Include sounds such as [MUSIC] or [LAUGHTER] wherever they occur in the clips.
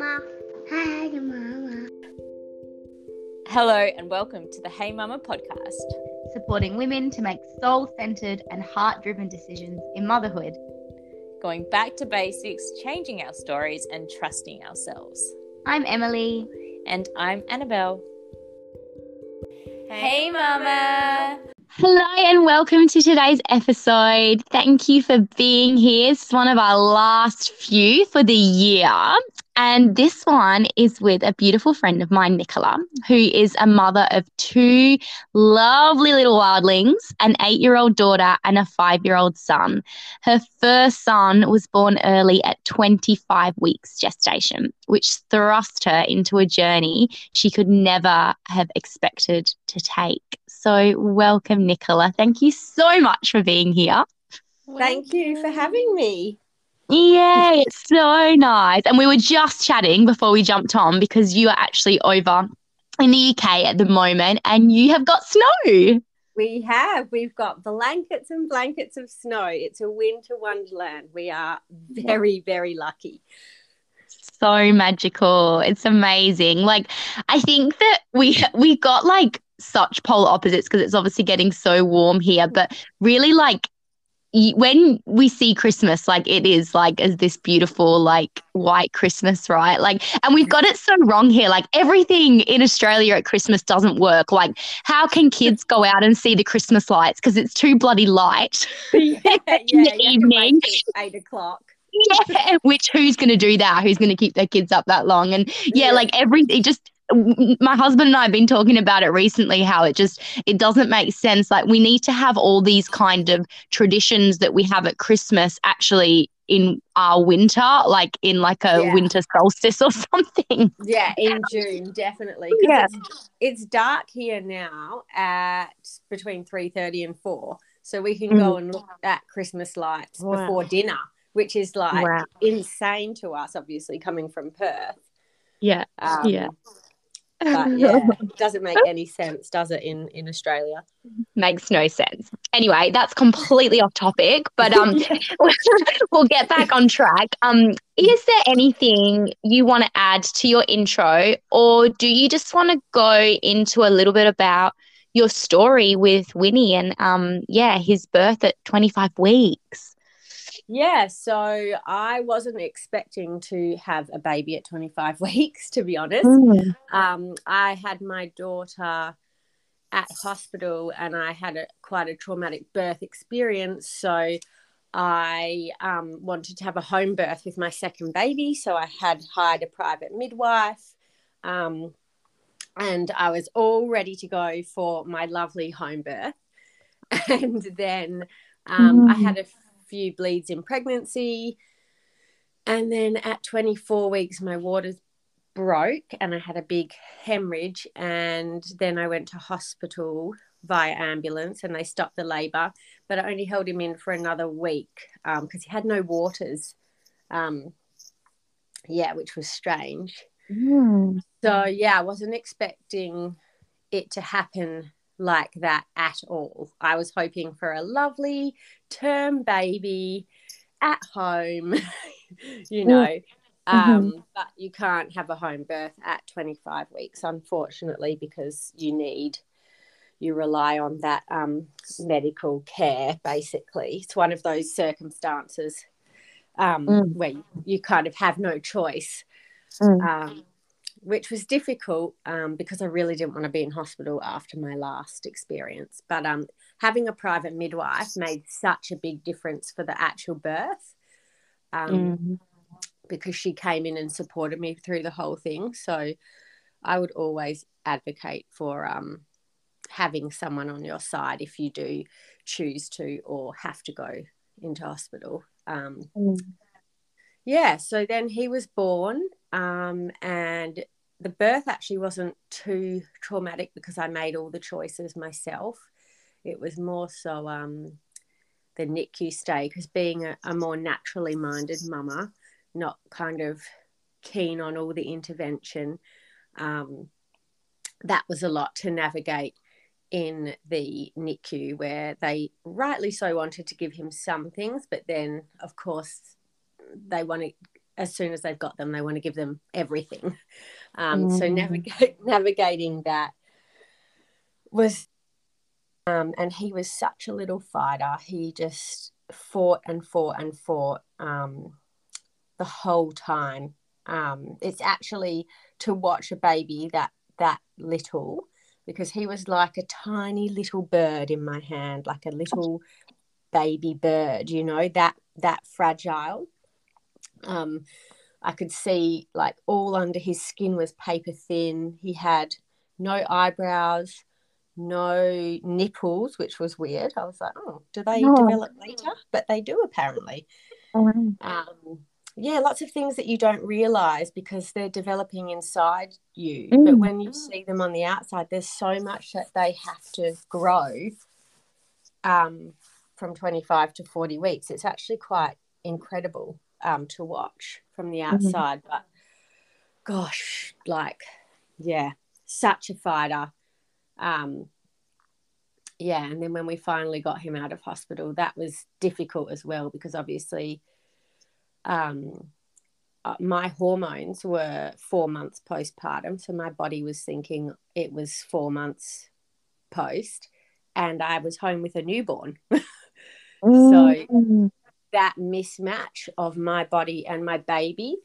Mama. Hey, Mama. Hello, and welcome to the Hey Mama podcast. supporting women to make soul centered and heart driven decisions in motherhood. Going back to basics, changing our stories, and trusting ourselves. I'm Emily. And I'm Annabelle. Hey, Mama. Hello and welcome to today's episode. Thank you for being here. It's one of our last few for the year. And this one is with a beautiful friend of mine, Nicola, who is a mother of two lovely little wildlings, an eight year old daughter and a five year old son. Her first son was born early at 25 weeks gestation, which thrust her into a journey she could never have expected to take. So, welcome, Nicola. Thank you so much for being here. Thank you for having me. Yay, it's so nice. And we were just chatting before we jumped on because you are actually over in the UK at the moment and you have got snow. We have. We've got blankets and blankets of snow. It's a winter wonderland. We are very, very lucky. So magical. It's amazing. Like I think that we we got like such polar opposites because it's obviously getting so warm here, but really like when we see Christmas, like it is like as this beautiful like white Christmas, right? Like, and we've got it so wrong here. Like everything in Australia at Christmas doesn't work. Like, how can kids go out and see the Christmas lights because it's too bloody light? [LAUGHS] yeah, [LAUGHS] In the you have to wait evening. eight o'clock. [LAUGHS] yeah which who's going to do that who's going to keep their kids up that long and yeah, Yeah. like everything just my husband and I have been talking about it recently how it just it doesn't make sense like we need to have all these kind of traditions that we have at Christmas actually in our winter like in like a Yeah. winter solstice or [LAUGHS] something Yeah, in June, definitely Yeah. It's, it's dark here now at between three thirty and four, so we can go and look at Christmas lights Wow. before dinner, which is like Wow. insane to us. Obviously, coming from Perth. yeah Um, Yeah. But [LAUGHS] yeah, it doesn't make any sense, does it, in in Australia? makes no sense. Anyway, that's completely off topic, but um [LAUGHS] [LAUGHS] we'll get back on track. Um is there anything you want to add to your intro or do you just want to go into a little bit about your story with Winnie and um yeah, his birth at 25 weeks? Yeah, so I wasn't expecting to have a baby at 25 [LAUGHS] weeks, to be honest. Um, I had my daughter at hospital and I had a, quite a traumatic birth experience. So I um, wanted to have a home birth with my second baby. So I had hired a private midwife. Um, and I was all ready to go for my lovely home birth. [LAUGHS] And then um, I had a few bleeds in pregnancy. And then at 24 weeks, my waters broke and I had a big hemorrhage. And then I went to hospital via ambulance and they stopped the labor, but I only held him in for another week because he had no waters. Um, yeah, which was strange. So, yeah, I wasn't expecting it to happen like that at all. I was hoping for a lovely term baby at home, [LAUGHS] you know. Um, but you can't have a home birth at 25 weeks, unfortunately, because you need, you rely on that um, medical care, basically. It's one of those circumstances um, Mm. where you, you kind of have no choice Mm. um, which was difficult um, because I really didn't want to be in hospital after my last experience. But um, having a private midwife made such a big difference for the actual birth um, Mm. because she came in and supported me through the whole thing. So I would always advocate for um, having someone on your side if you do choose to or have to go into hospital. Um, yeah, so then he was born, um, and the birth actually wasn't too traumatic because I made all the choices myself. It was more so um, the NICU stay because being a, a more naturally minded mama, not kind of keen on all the intervention, um, that was a lot to navigate in the NICU where they rightly so wanted to give him some things, but then, of course, they want to as soon as they've got them, they want to give them everything. [LAUGHS] Um, So Mm. navigate, [LAUGHS] navigating that was, um, and he was such a little fighter. He just fought and fought and fought um, the whole time. Um, it's actually to watch a baby that that little because he was like a tiny little bird in my hand, like a little baby bird, you know, that that fragile. Um, I could see like all under his skin was paper thin. He had no eyebrows, no nipples, which was weird. I was like, oh, do they No. develop later? But they do apparently. Mm. Um, yeah, lots of things that you don't realize because they're developing inside you. But Mm. when you see them on the outside, there's so much that they have to grow um, from 25 to 40 weeks. It's actually quite incredible um, to watch from the outside. But gosh, like, yeah, such a fighter. Um, yeah, and then when we finally got him out of hospital, that was difficult as well because obviously um, uh, my hormones were four months postpartum. So my body was thinking it was four months post, and I was home with a newborn. [LAUGHS] so that mismatch of my body and my baby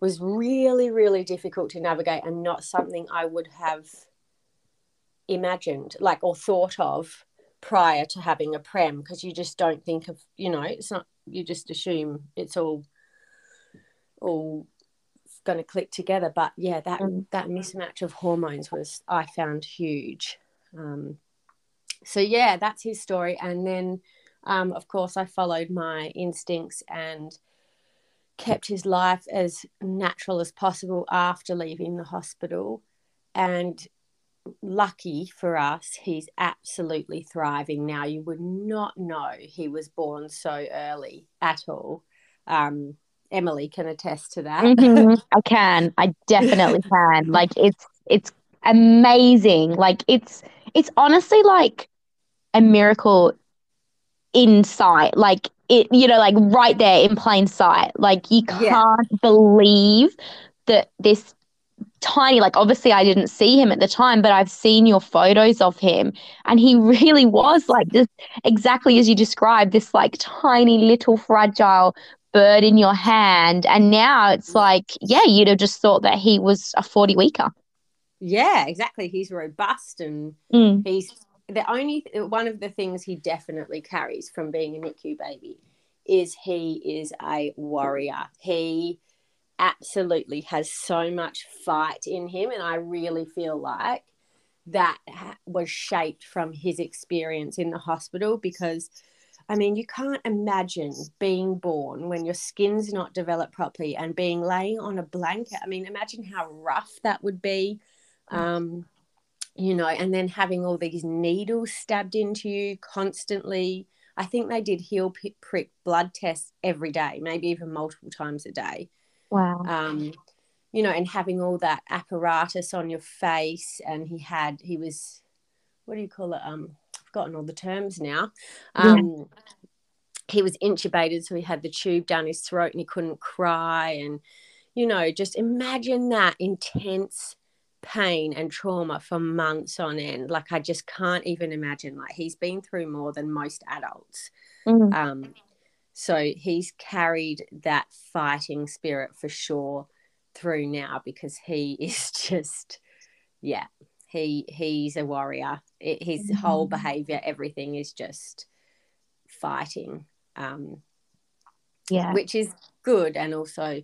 was really, really difficult to navigate and not something I would have imagined, like, or thought of prior to having a prem because you just don't think of, you know, it's not, you just assume it's all, all going to click together. But yeah, that, Mm. that mismatch of hormones was, I found huge. Um, so yeah, that's his story. And then, um, of course, I followed my instincts and kept his life as natural as possible after leaving the hospital. And lucky for us, he's absolutely thriving now. You would not know he was born so early at all. Um, Emily can attest to that. Mhm. [LAUGHS] I can. I definitely can. Like it's it's amazing. Like it's it's honestly like a miracle in sight. Like it, you know, like right there in plain sight. Like you can't believe that this tiny, like obviously I didn't see him at the time, but I've seen your photos of him and he [LAUGHS] really was like just exactly as you described, this like tiny little fragile bird in your hand. And now it's like, yeah, you'd have just thought that he was a 40 weeker. yeah, exactly. He's robust and Mm. he's the only one of the things he definitely carries from being a NICU baby is he is a warrior. He absolutely has so much fight in him, and I really feel like that was shaped from his experience in the hospital because. I mean, you can't imagine being born when your skin's not developed properly and being laying on a blanket. I mean, imagine how rough that would be. Um, you know, and then having all these needles stabbed into you constantly. I think they did heel prick blood tests every day, maybe even multiple times a day. Wow. Um, you know, and having all that apparatus on your face. And he had, he was, what do you call it? Um, I've forgotten all the terms now. Yeah. Um, He was intubated, so he had the tube down his throat and he couldn't cry. And, you know, just imagine that intense pain and trauma for months on end. Like I just can't even imagine. Like he's been through more than most adults. Mm. Um, so he's carried that fighting spirit for sure through now because he [LAUGHS] is just, yeah, he he's a warrior. It, his whole behavior, everything is just fighting, um, Yeah. which is good. And also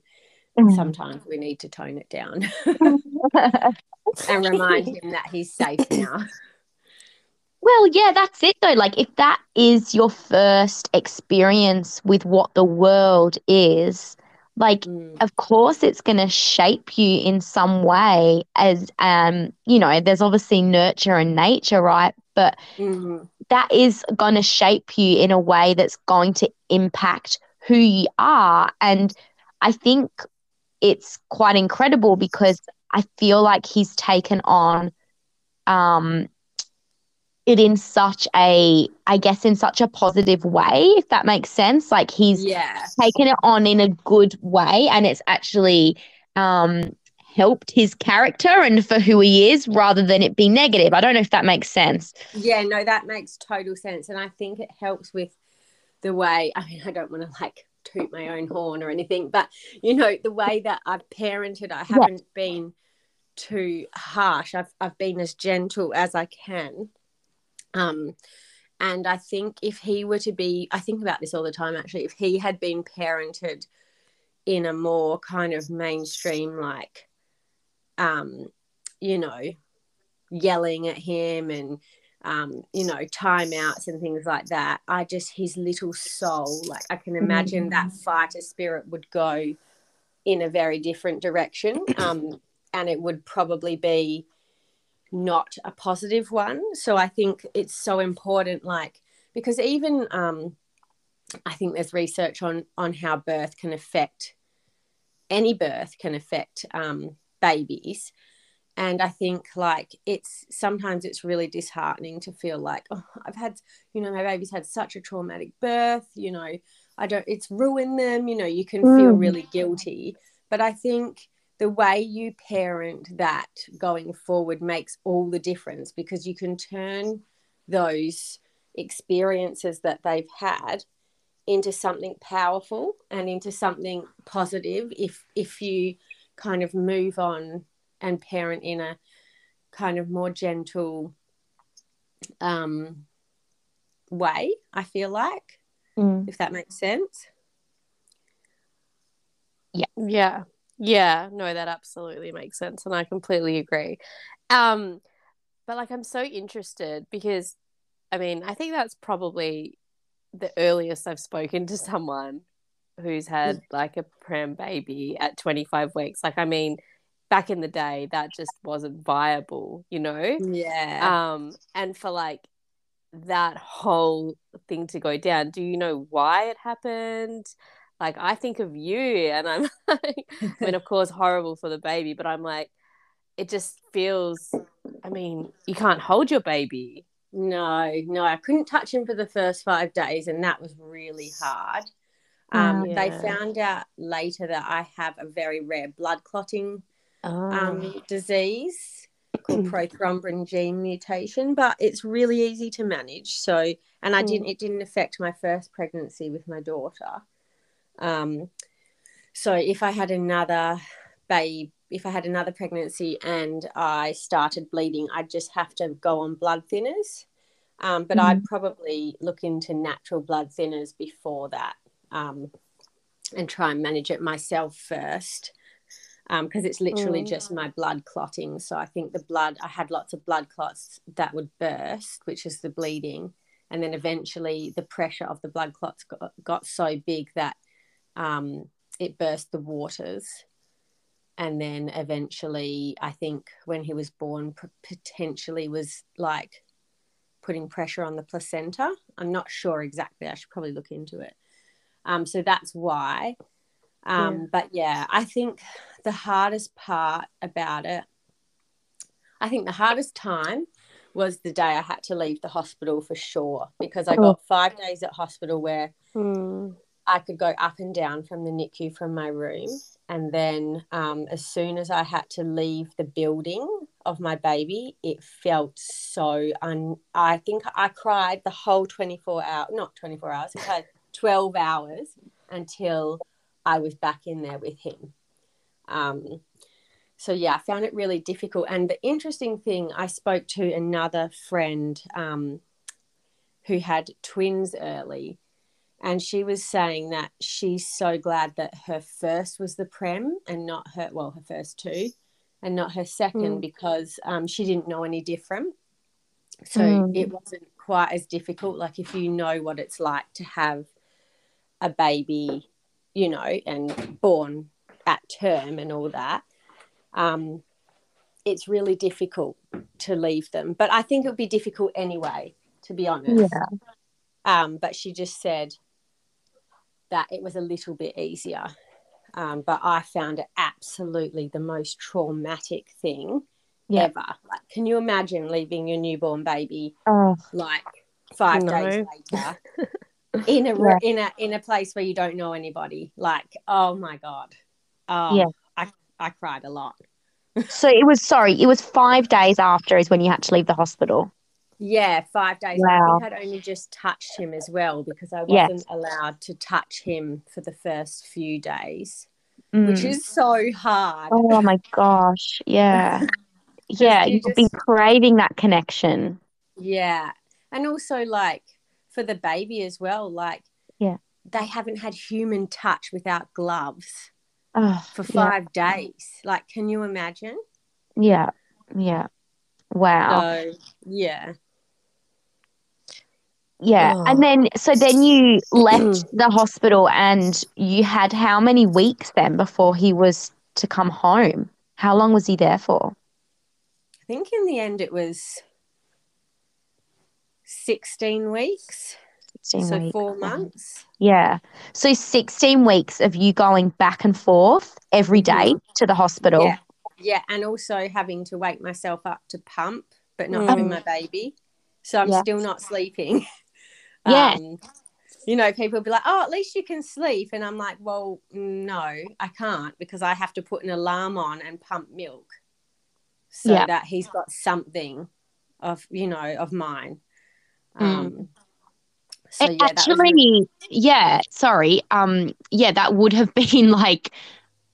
Mm. sometimes we need to tone it down [LAUGHS] and remind him that he's safe now. [LAUGHS] Well, yeah, that's it though. Like, if that is your first experience with what the world is, like, Mm, of course it's going to shape you in some way as um you know there's obviously nurture and nature right but mhm. that is going to shape you in a way that's going to impact who you are and i think it's quite incredible because i feel like he's taken on um it in such a I guess in such a positive way, if that makes sense. Like he's Yeah. taken it on in a good way and it's actually um helped his character and for who he is rather than it be negative. I don't know if that makes sense. Yeah, no, that makes total sense. And I think it helps with the way, I mean, I don't want to like toot my own horn or anything, but you know, the way that I've parented, I haven't been too harsh. I've I've been as gentle as I can. Um and I think if he were to be, I think about this all the time actually, if he had been parented in a more kind of mainstream, like, um, you know, yelling at him and um, you know, timeouts and things like that. I just his little soul, like I can imagine that fighter spirit would go in a very different direction. [CLEARS THROAT] Um, and it would probably be not a positive one. So I think it's so important, like because even um I think there's research on on how birth can affect any birth can affect um babies and i think like it's sometimes it's really disheartening to feel like oh i've had you know my baby's had such a traumatic birth you know i don't it's ruined them you know you can feel Mm. really guilty but i think the way you parent that going forward makes all the difference because you can turn those experiences that they've had into something powerful and into something positive if if you kind of move on and parent in a kind of more gentle um, way i feel like if that makes sense Yeah. Yeah. Yeah, no, that absolutely makes sense. And I completely agree. Um, but like I'm so interested because I mean, I think that's probably the earliest I've spoken to someone who's had like a prem baby at 25 weeks. Like, I mean, back in the day, that just wasn't viable, you know? yeah Um, and for like that whole thing to go down, do you know why it happened? Like, I think of you, and I'm [LAUGHS] like, I mean, of course, horrible for the baby, but I'm like, it just feels, I mean, you can't hold your baby. no no i couldn't touch him for the first five days and that was really hard um, Yeah. they found out later that i have a very rare blood clotting Oh. um, disease called [CLEARS THROAT] prothrombin gene mutation, but it's really easy to manage. So, and I didn't, it didn't affect my first pregnancy with my daughter. Um, so if I had another babe, if I had another pregnancy and I started bleeding, I'd just have to go on blood thinners. Um, but I'd probably look into natural blood thinners before that um, and try and manage it myself first because it's literally Mm. just my blood clotting. So I think the blood, I had lots of blood clots that would burst, which is the bleeding. And then eventually the pressure of the blood clots got, got so big that um, it burst the waters. And then eventually, I think when he was born, potentially was like putting pressure on the placenta. I'm not sure exactly. I should probably look into it. Um, so that's why. Um, But yeah, I think the hardest part about it, I think the hardest time was the day I had to leave the hospital for sure because I got five days at hospital where Mm. I could go up and down from the NICU from my room. And then um, as soon as I had to leave the building of my baby, it felt so un. I think I cried the whole 24 hour, not 24 hours, I cried 12 hours until I was back in there with him. Um, so yeah, I found it really difficult. And the interesting thing, I spoke to another friend um, who had twins early, and she was saying that she's so glad that her first was the prem and not her well her first two and not her second Mm. because um, she didn't know any different so Mm. it wasn't quite as difficult like if you know what it's like to have a baby you know and born at term and all that um, it's really difficult to leave them but i think it would be difficult anyway to be honest Yeah. um, but she just said that it was a little bit easier. Um, but I found it absolutely the most traumatic thing Yeah. ever. Like, can you imagine leaving your newborn baby Oh, like five No. days later [LAUGHS] in a Yeah. in a in a place where you don't know anybody? Like, oh my god, oh, Yeah. I I cried a lot. so it was sorry, it was five days after is when you had to leave the hospital. Yeah, five days. Wow. I think I'd only just touched him as well because I wasn't allowed to touch him for the first few days, Mm. which is so hard. Oh my gosh. Yeah. [LAUGHS] yeah, you you've been craving that connection. Yeah. And also like for the baby as well, like Yeah. they haven't had human touch without gloves Oh, for yeah. five days. Like, can you imagine? Yeah. Yeah. Wow. So yeah. Yeah. Oh. And then so then you left [CLEARS THROAT] the hospital and you had how many weeks then before he was to come home? How long was he there for? I think in the end it was sixteen weeks. 16 so weeks. four months. Yeah. So 16 weeks of you going back and forth every day to the hospital. Yeah. Yeah. And also having to wake myself up to pump, but not Mm. having my baby. So I'm Yeah. still not sleeping. [LAUGHS] Yeah. Um, you know, people will be like, oh, at least you can sleep. And I'm like, well, no, I can't because I have to put an alarm on and pump milk so Yeah. that he's got something of, you know, of mine. Mm. Um, so, yeah, was actually, yeah, sorry. Um, yeah, that would have [LAUGHS] been like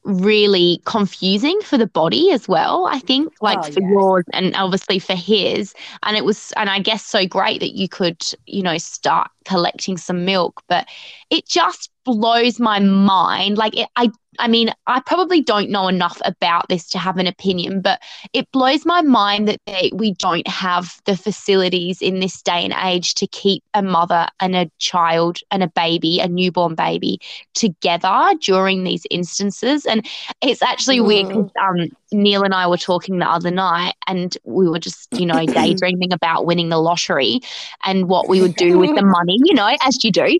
really confusing for the body as well, I think, like Oh, for yeah. yours and obviously for his. And it was, and I guess so great that you could, you know, start collecting some milk, but it just blows my mind. Like, it, I, I mean, I probably don't know enough about this to have an opinion, but it blows my mind that they, we don't have the facilities in this day and age to keep a mother and a child and a baby, a newborn baby, together during these instances. And it's actually weird 'cause, um, Neil and I were talking the other night, and we were just, you know, [CLEARS THROAT] daydreaming about winning the lottery and what we would do with the [LAUGHS] money, you know, as you do.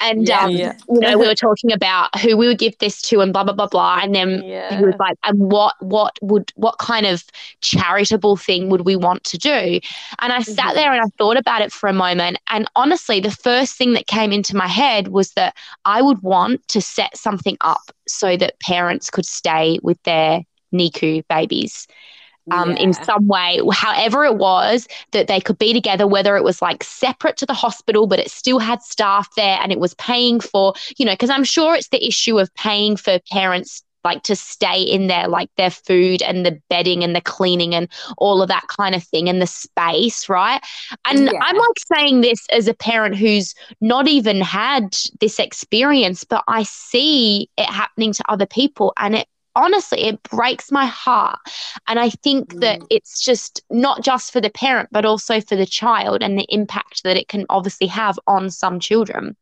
And Yeah. um, Yeah. you know, we were talking about who we would give this to and blah blah blah blah. And then Yeah. he was like, and what what would what kind of charitable thing would we want to do? And I sat Mhm. there and I thought about it for a moment. And honestly, the first thing that came into my head was that I would want to set something up so that parents could stay with their NICU babies um, in some way, however it was that they could be together, whether it was like separate to the hospital, but it still had staff there and it was paying for, you know, because I'm sure it's the issue of paying for parents like to stay in there, like their food and the bedding and the cleaning and all of that kind of thing and the space, right? And Yeah. I'm like saying this as a parent who's not even had this experience, but I see it happening to other people and it honestly it breaks my heart and I think that Mm. it's just not just for the parent, but also for the child and the impact that it can obviously have on some children.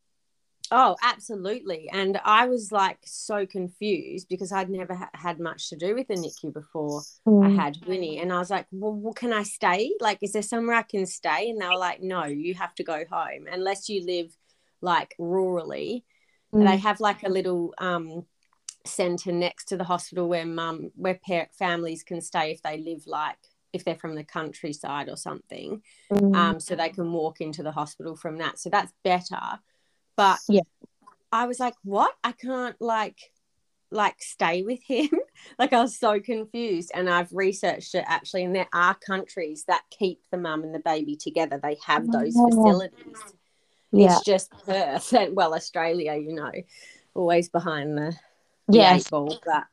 Oh, absolutely. And I was like so confused because I'd never ha- had much to do with the NICU before I had Winnie. And I was like, well, well, can I stay? Like, is there somewhere I can stay? And they were like, no, you have to go home unless you live like rurally. Mm. They have like a little um, center next to the hospital where mum, where parent families can stay if they live like, if they're from the countryside or something Mm. um, so they can walk into the hospital from that. So that's better. But Yeah. I was like, what? I can't like like stay with him. [LAUGHS] like I was so confused. And I've researched it actually, and there are countries that keep the mum and the baby together. They have those Oh. facilities. yeah. It's just Perth and well, Australia, you know, always behind the, eight. But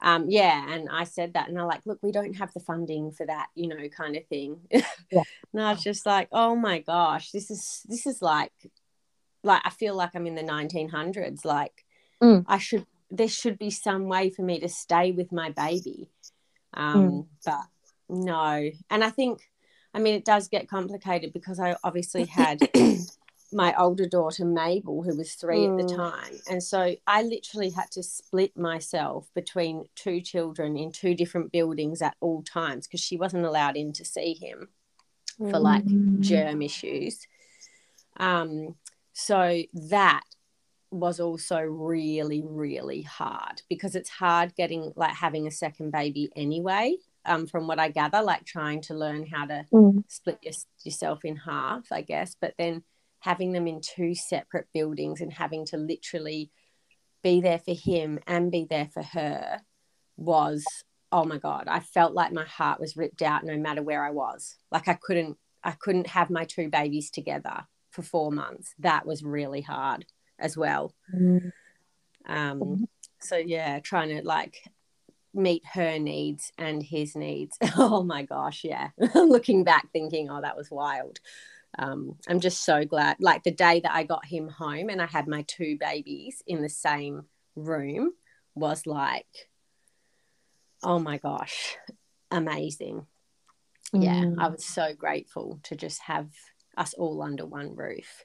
um, yeah, and I said that, and they're like, "Look, we don't have the funding for that, you know, kind of thing." Yeah. [LAUGHS] and I was just like, "Oh my gosh, this is this is like, like I feel like I'm in the 1900s. Like, Mm. I should there should be some way for me to stay with my baby, um, Mm. but no. And I think, I mean, it does get complicated because I obviously had [CLEARS THROAT] my older daughter Mabel, who was three at the Mm. time. And so I literally had to split myself between two children in two different buildings at all times because she wasn't allowed in to see him for like Mm. germ issues. Um, so that was also really, really hard because it's hard getting like having a second baby anyway. um, from what I gather, like trying to learn how to Mm. split your, yourself in half, I guess. But then having them in two separate buildings and having to literally be there for him and be there for her was, oh my God, I felt like my heart was ripped out no matter where I was. Like I couldn't, I couldn't have my two babies together for four months. That was really hard as well. Mm. Um, so yeah, trying to like meet her needs and his needs. [LAUGHS] Oh my gosh, yeah. [LAUGHS] Looking back, thinking, oh, that was wild. Um, I'm just so glad. Like the day that I got him home and I had my two babies in the same room was like, oh my gosh, amazing. Yeah, Mm. I was so grateful to just have us all under one roof.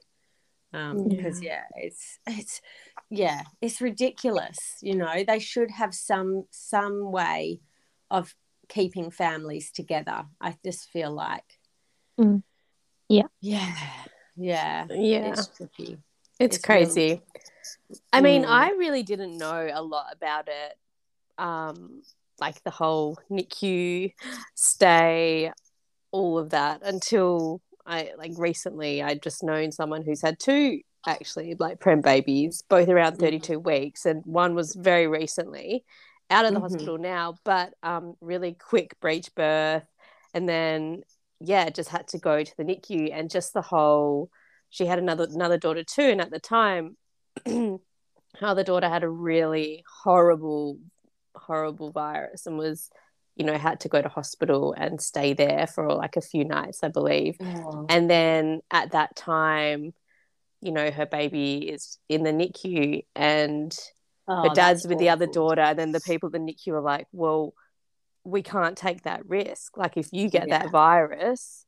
Um, because yeah, it's it's yeah, it's ridiculous. You know, they should have some some way of keeping families together. I just feel like, Mm. Yeah. yeah, yeah, Yeah. it's tricky. It's, It's really- crazy. I mean, Mm. I really didn't know a lot about it. Um, like the whole NICU stay, all of that until I like recently I'd just known someone who's had two actually like prem babies, both around Mhm. 32 weeks, and one was very recently out of the Mhm. hospital now, but um really quick breech birth and then yeah, just had to go to the NICU and just the whole she had another another daughter too, and at the time [CLEARS THROAT] her other daughter had a really horrible, horrible virus and was, you know, had to go to hospital and stay there for like a few nights, I believe. Oh, And then at that time, you know, her baby is in the NICU and oh, her dad's with the other daughter. And then the people at the NICU are like, well, we can't take that risk. Like, if you get Yeah. that virus,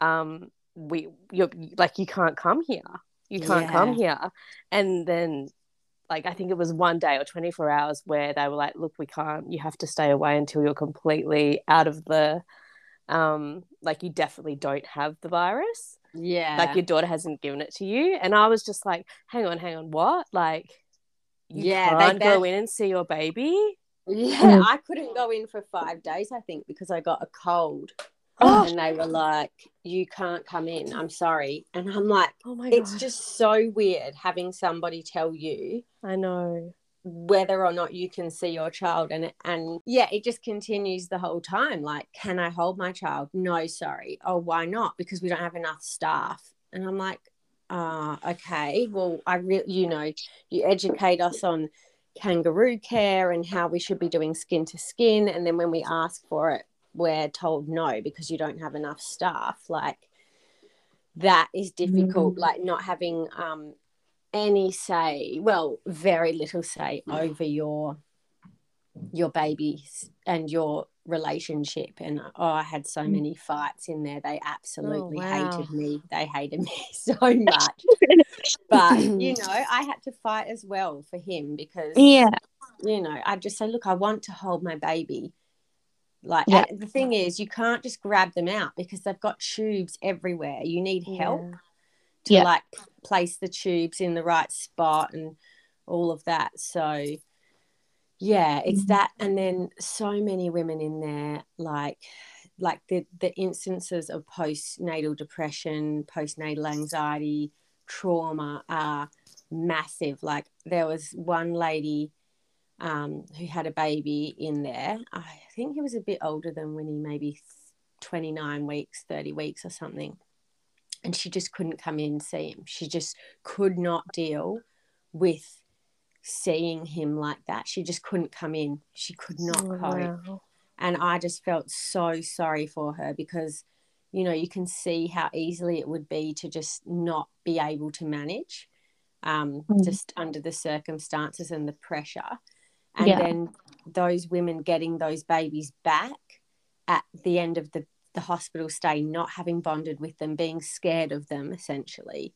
um, we you're like you can't come here. You can't come here. And then, like, I think it was one day or twenty four hours where they were like, look, we can't. You have to stay away until you're completely out of the. Um, like you definitely don't have the virus Yeah, like your daughter hasn't given it to you and i was just like hang on hang on what like you Yeah, can't go bet- in and see your baby Yeah, Mm. I couldn't go in for five days, I think, because I got a cold. Oh. And they were like, You can't come in. I'm sorry. And I'm like, oh my god, It's god just so weird having somebody tell you i know whether or not you can see your child and and yeah it just continues the whole time like can i hold my child no sorry oh why not because we don't have enough staff and i'm like ah okay well i really you know you educate us on kangaroo care and how we should be doing skin to skin and then when we ask for it we're told no because you don't have enough staff. Like that is difficult like not having um any say well very little say over your your babies and your relationship and oh i had so Mm. many fights in there they absolutely wow. hated me they hated me [LAUGHS] so much but you [LAUGHS] know i had to fight as well for him because Yeah. you know i just say look i want to hold my baby like Yeah. the thing is you can't just grab them out because they've got tubes everywhere you need help Yeah. to Yeah. like place the tubes in the right spot and all of that. So yeah, it's Mhm. that and then so many women in there like like the the instances of postnatal depression, postnatal anxiety, trauma are massive. Like there was one lady um, who had a baby in there. I think he was a bit older than Winnie, maybe 29 weeks, 30 weeks or something and she just couldn't come in and see him. She just could not deal with seeing him like that. She just couldn't come in. She could not Oh, cope. wow. And I just felt so sorry for her because, you know, you can see how easily it would be to just not be able to manage, um, Mm. just under the circumstances and the pressure. And Yeah. then those women getting those babies back at the end of the the hospital stay, not having bonded with them, being scared of them, essentially,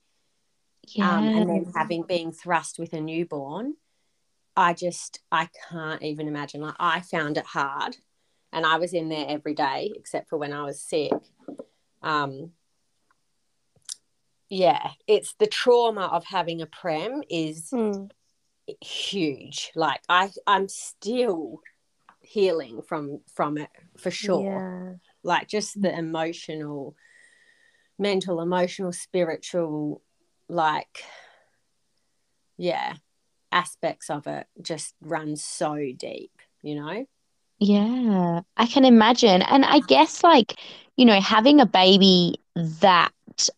Yeah. um, and then having being thrust with a newborn. I just I can't even imagine. Like I found it hard, and I was in there every day except for when I was sick. Um, yeah, it's the trauma of having a prem is Mm. huge. Like I I'm still healing from from it for sure Yeah. like just the emotional mental emotional spiritual like yeah aspects of it just run so deep you know Yeah, I can imagine. And I guess like, you know, having a baby that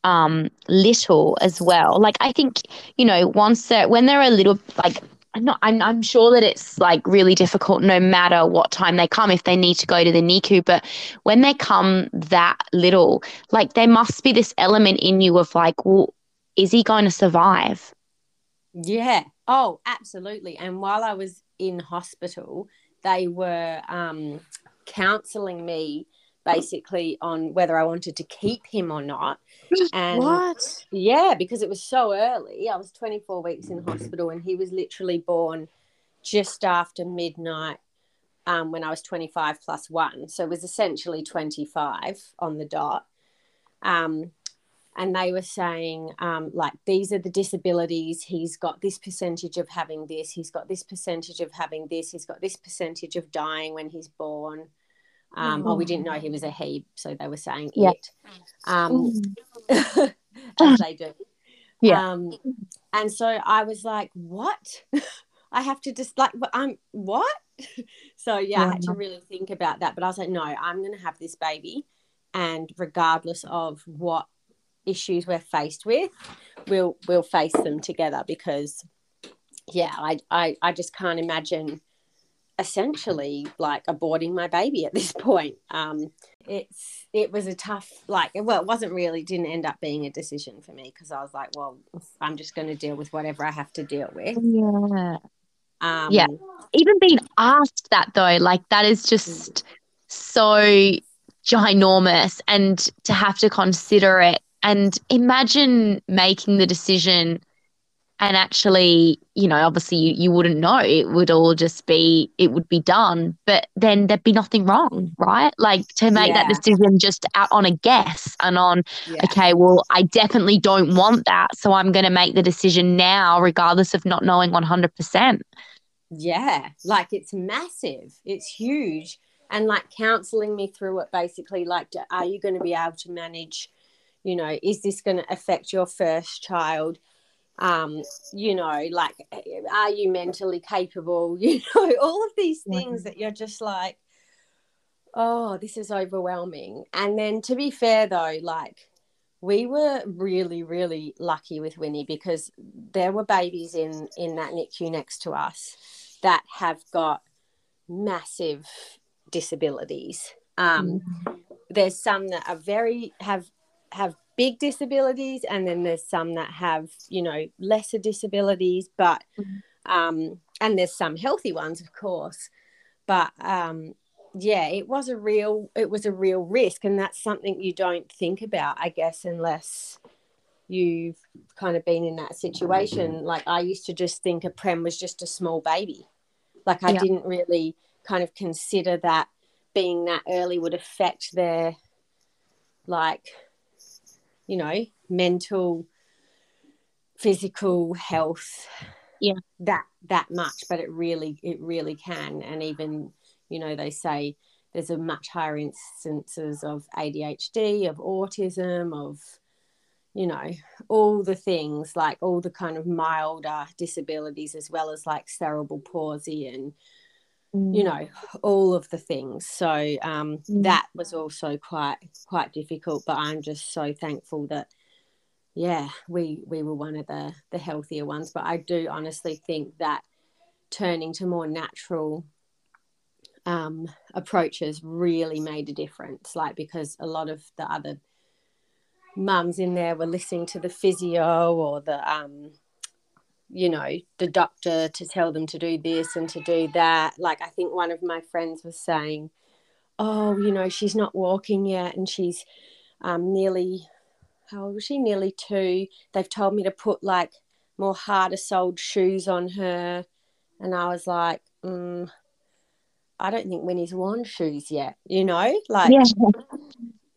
um little as well. Like I think, you know, once they're when they're a little like I'm not I'm I'm sure that it's like really difficult no matter what time they come if they need to go to the NICU, but when they come that little, like there must be this element in you of like, well, is he going to survive? Yeah. Oh, absolutely. And while I was in hospital, they were um, counseling me basically on whether I wanted to keep him or not. And What? yeah, because it was so early. I was 24 weeks in hospital and he was literally born just after midnight um, when I was 25 plus one. So it was essentially 25 on the dot. Um, and they were saying, um, like, these are the disabilities. He's got this percentage of having this. He's got this percentage of having this. He's got this percentage of dying when he's born. Um, Oh, we didn't know he was a he, so they were saying Yeah. it. Um, [LAUGHS] as they do. Yeah. Um, and so I was like, what? [LAUGHS] I have to just like, I'm what? [LAUGHS] so yeah, I had to really think about that. But I was like, no, I'm going to have this baby. And regardless of what issues we're faced with, we'll, we'll face them together because yeah, I, I, I just can't imagine essentially like aborting my baby at this [LAUGHS] point. Um, it's it was a tough like well it wasn't really didn't end up being a decision for me because I was like well I'm just going to deal with whatever I have to deal with. Yeah. Um, Yeah. Even being asked that though, like that is just so ginormous and to have to consider it and imagine making the decision and actually, you know, obviously you, you wouldn't know. It would all just be it would be done, but then there'd be nothing wrong, right? Like to make that decision just out on a guess and on yeah. okay, well, I definitely don't want that. So I'm going to make the decision now, regardless of not knowing 100%. Yeah, like it's massive. It's huge. And like counseling me through it basically like are you going to be able to manage, you know, is this going to affect your first child? Um, you know, like are you mentally capable? [LAUGHS] You know, all of these things that you're just like oh, this is overwhelming. And then to be fair though, like we were really really lucky with Winnie because there were babies in in that NICU next to us that have got massive disabilities. Um, there's some that are very have have big disabilities, and then there's some that have you know lesser disabilities, but um, and there's some healthy ones, of course. But um, yeah, it was a real it was a real risk, and that's something you don't think about, I guess, unless you've kind of been in that situation. Like I used to just think a prem was just a small baby. Like I Yeah. didn't really kind of consider that being that early would affect their like you know mental physical health Yeah. that that much but it really it really can and even you know they say there's a much higher instances of ADHD of autism of you know all the things like all the kind of milder disabilities as well as like cerebral palsy and you know all of the things. So um Mm. that was also quite quite difficult but i'm just so thankful that yeah we we were one of the the healthier ones. But i do honestly think that turning to more natural um approaches really made a difference. Like because a lot of the other mums in there were listening to the physio or the um you know the doctor to tell them to do this and to do that. Like i think one of my friends was saying oh you know she's not walking yet and she's um nearly how old was she? Nearly two. They've told me to put like more harder soled shoes on her. And i was like mm, i don't think winnie's worn shoes yet you know? Like yeah.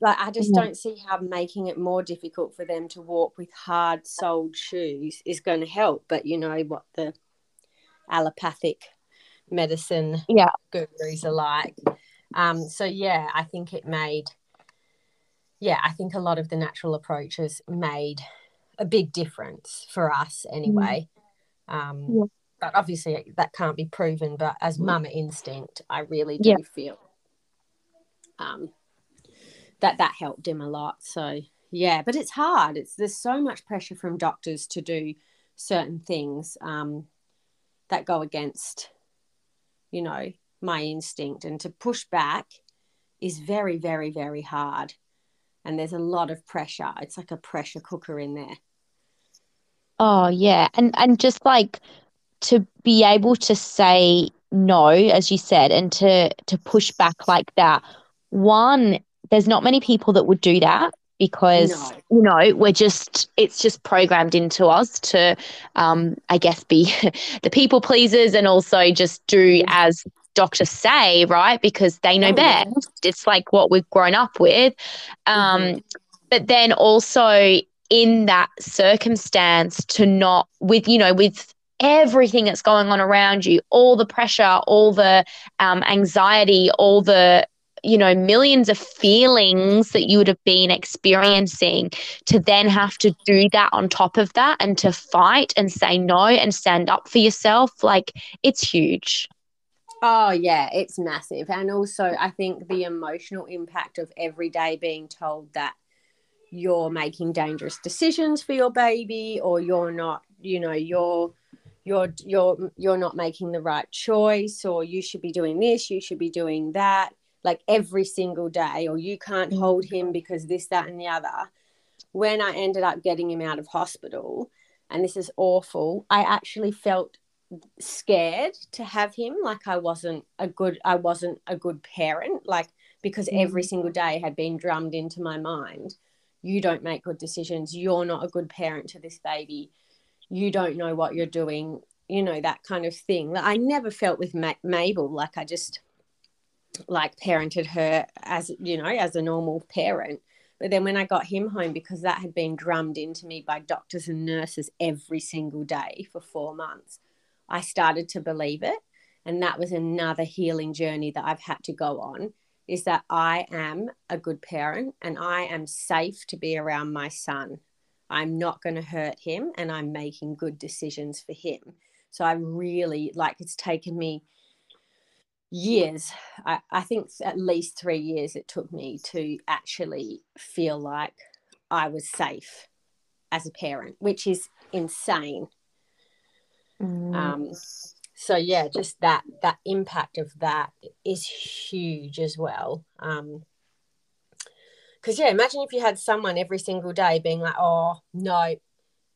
Like I just Yeah. don't see how making it more difficult for them to walk with hard soled shoes is going to help. But you know what the allopathic medicine Yeah. gurus alike. Um, so yeah, I think it made, yeah, I think a lot of the natural approaches made a big difference for us anyway. Um, Yeah. But obviously that can't be proven. But as mama instinct, I really do Yeah. feel um, that that helped him a lot. So yeah, but it's hard. It's there's so much pressure from doctors to do certain things um, that go against, you know, my instinct, and to push back is very, very, very hard. And there's a lot of pressure. It's like a pressure cooker in there. Oh yeah, and and just like to be able to say no, as you said, and to to push back like that. One, there's not many people that would do that because No. you know we're just it's just programmed into us to, um, I guess, be [LAUGHS] the people pleasers and also just do as doctors say, right? Because they know Oh, yeah. best. It's like what we've grown up with. Um, Mhm. but then also in that circumstance to not with you know with everything that's going on around you all the pressure all the um, anxiety all the you know millions of feelings that you would have been experiencing to then have to do that on top of that and to fight and say no and stand up for yourself like it's huge Oh yeah, it's massive. And also I think the emotional impact of every day being told that you're making dangerous decisions for your baby or you're not, you know, you're you're you're you're not making the right choice or you should be doing this, you should be doing that like every single day or you can't mm. hold him because this that and the other. When I ended up getting him out of hospital and this is awful, I actually felt scared to have him. Like i wasn't a good i wasn't a good parent like because mm. every single day had been drummed into my mind. You don't make good decisions. You're not a good parent to this baby. You don't know what you're doing you know that kind of thing. That i never felt with Ma- mabel. Like i just like parented her as you know as a normal parent but then when i got him home because that had been drummed into me by doctors and nurses every single day for 4 months I started to believe it. And that was another healing journey that I've had to go on is that I am a good parent and I am safe to be around my son. I'm not going to hurt him and I'm making good decisions for him. So I really like it's taken me years. I, I think at least three years it took me to actually feel like I was safe as a parent, which is insane. Um, so yeah just that that impact of that is huge as well. Um because yeah imagine if you had someone every single day being like oh no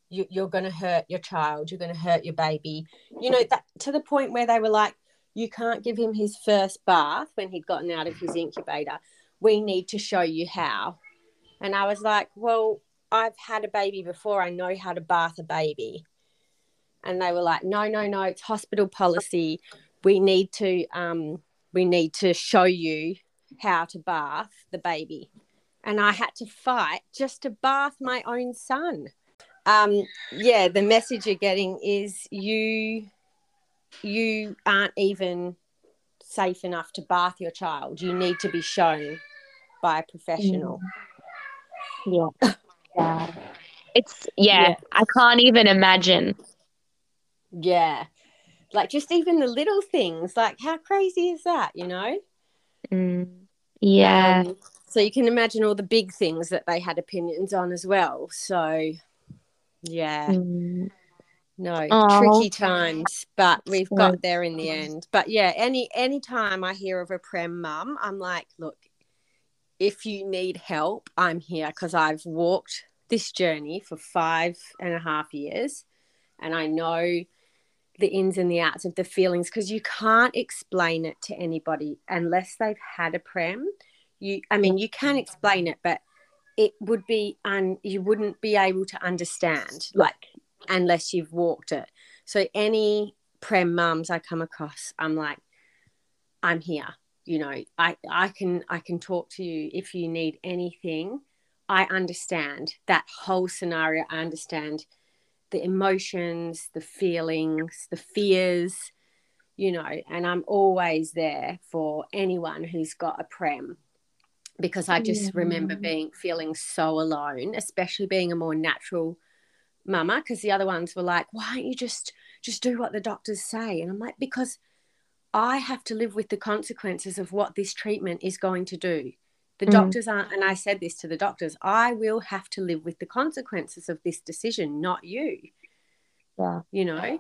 you, you're going to hurt your child you're going to hurt your baby. You know that to the point where they were like you can't give him his first bath when he'd gotten out of his incubator. We need to show you how. And i was like well i've had a baby before. I know how to bath a baby. And they were like no no no it's hospital policy. We need to um we need to show you how to bath the baby. And i had to fight just to bath my own son. Um yeah the message you're getting is you you aren't even safe enough to bath your child. You need to be shown by a professional. Yeah. Yeah. It's yeah, Yeah. i can't even imagine. Yeah. Like just even the little things like how crazy is that you know? Mm, yeah. Um, so you can imagine all the big things that they had opinions on as well. So, yeah, Mm. No, Aw. tricky times, but we've got there in the end. But yeah, any any time I hear of a prem mum, I'm like, look, if you need help, I'm here because I've walked this journey for five and a half years, and I know the ins and the outs of the feelings because you can't explain it to anybody unless they've had a prem you i mean you can explain it but it would be un you wouldn't be able to understand like unless you've walked it. So any prem mums i come across i'm like i'm here. You know i i can i can talk to you if you need anything. I understand that whole scenario. I understand the emotions the feelings the fears you know, and I'm always there for anyone who's got a prem because I just yeah. remember being feeling so alone, especially being a more natural mama because the other ones were like, "Why don't you just just do what the doctors say?" And I'm like, "Because I have to live with the consequences of what this treatment is going to do. The mm. doctors aren't, and I said this to the doctors, I will have to live with the consequences of this decision, not you. Yeah. You know?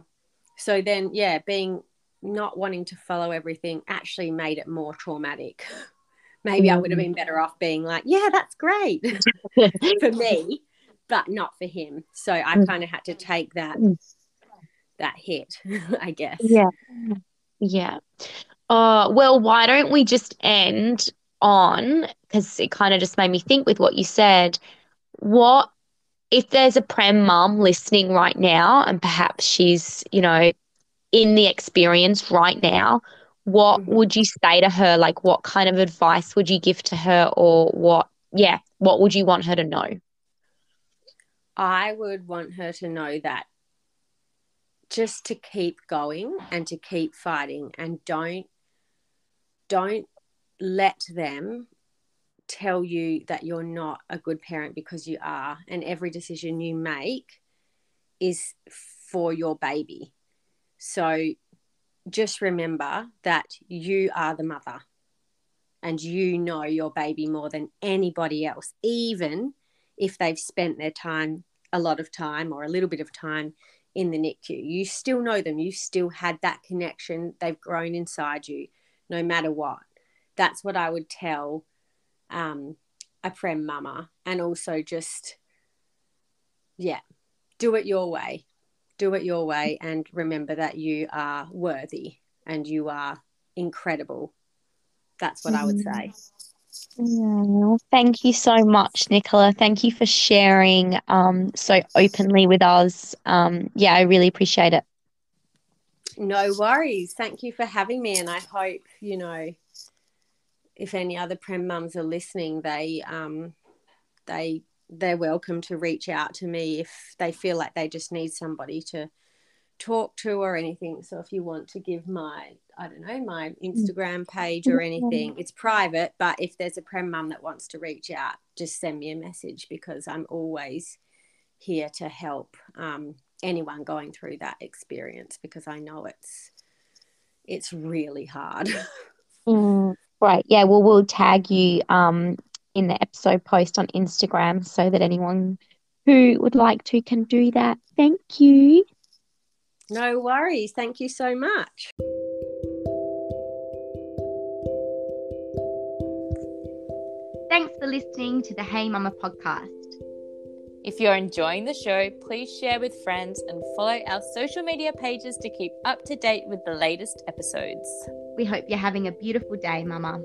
So then, yeah, being not wanting to follow everything actually made it more traumatic. [LAUGHS] Maybe I would have been better off being like, yeah, that's great [LAUGHS] [LAUGHS] for me, but not for him. So I mm. kind of had to take that mm. that hit, [LAUGHS] I guess. Yeah. Yeah. Uh well, why don't we just end on because it kind of just made me think with what you said. What if there's a prem mum listening right now and perhaps she's, you know, in the experience right now, what mm-hmm. would you say to her? Like, what kind of advice would you give to her, or what, yeah, what would you want her to know? I would want her to know that just to keep going and to keep fighting and don't don't let them tell you that you're not a good parent because you are. And every decision you make is for your baby. So just remember that you are the mother and you know your baby more than anybody else, even if they've spent their time, a lot of time or a little bit of time in the NICU. You still know them. You still had that connection. They've grown inside you no matter what. That's what I would tell um, a prem mama. And also just, yeah, do it your way do it your way and remember that you are worthy and you are incredible. That's what I would say. Mm, thank you so much, Nicola. Thank you for sharing um, so openly with us. Um, yeah, I really appreciate it. No worries. Thank you for having me. And I hope, you know, if any other prem mums are listening, they um, they they're welcome to reach out to me if they feel like they just need somebody to talk to or anything. So if you want to give my, I don't know, my Instagram page or anything, it's private. But if there's a prem mum that wants to reach out, just send me a message because I'm always here to help um, anyone going through that experience because I know it's it's really hard. [LAUGHS] mm, right. Yeah. Well, we'll tag you um, in the episode post on Instagram so that anyone who would like to can do that. Thank you. No worries. Thank you so much. Thanks for listening to the Hey Mama podcast. If you're enjoying the show, please share with friends and follow our social media pages to keep up to date with the latest episodes. We hope you're having a beautiful day, Mama.